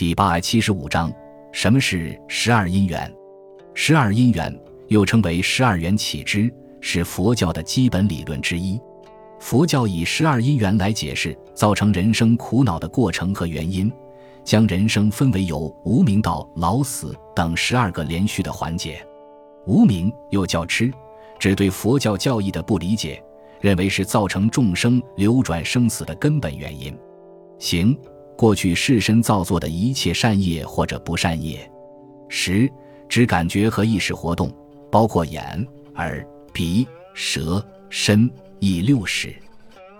第八百七十五章：什么是十二因缘？十二因缘又称为十二缘起支，是佛教的基本理论之一。佛教以十二因缘来解释造成人生苦恼的过程和原因，将人生分为由无明到老死等十二个连续的环节。无明又叫痴，指对佛教教义的不理解，认为是造成众生流转生死的根本原因。行，过去世身造作的一切善业或者不善业。识，指感觉和意识活动，包括眼、耳、鼻、舌、身。意六识，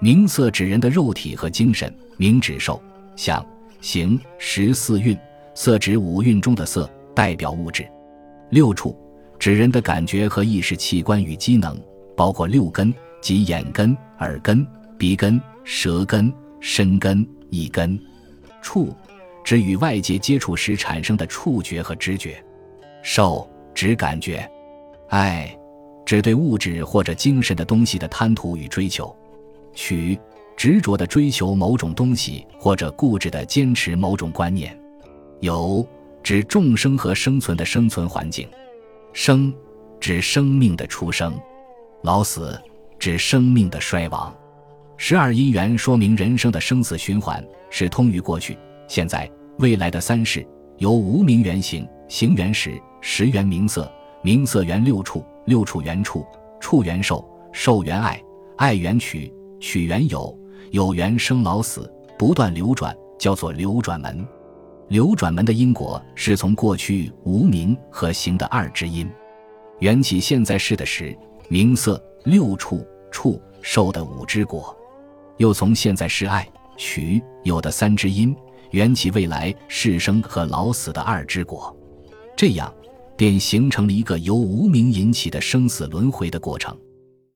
名色指人的肉体和精神，名指受、想、行、识四蕴，色指五蕴中的色，代表物质。六处指人的感觉和意识器官与机能，包括六根即眼根、耳根、鼻根、舌根、身根、意根。触指与外界接触时产生的触觉和知觉。受指感觉。爱。指对物质或者精神的东西的贪图与追求，取执着的追求某种东西或者固执的坚持某种观念，有指众生和生存的生存环境，生指生命的出生，老死指生命的衰亡。十二因缘说明人生的生死循环是通于过去、现在、未来的三世，由无名缘行，行缘识，识缘名色，名色缘六处。六处缘处，处缘受，受缘爱，爱缘取，取缘有，有缘生老死，不断流转，叫做流转门。流转门的因果是从过去无名和行的二之因，缘起现在世的时名色六处处受的五之果，又从现在世爱取有的三之因，缘起未来世生和老死的二之果，这样。便形成了一个由无名引起的生死轮回的过程。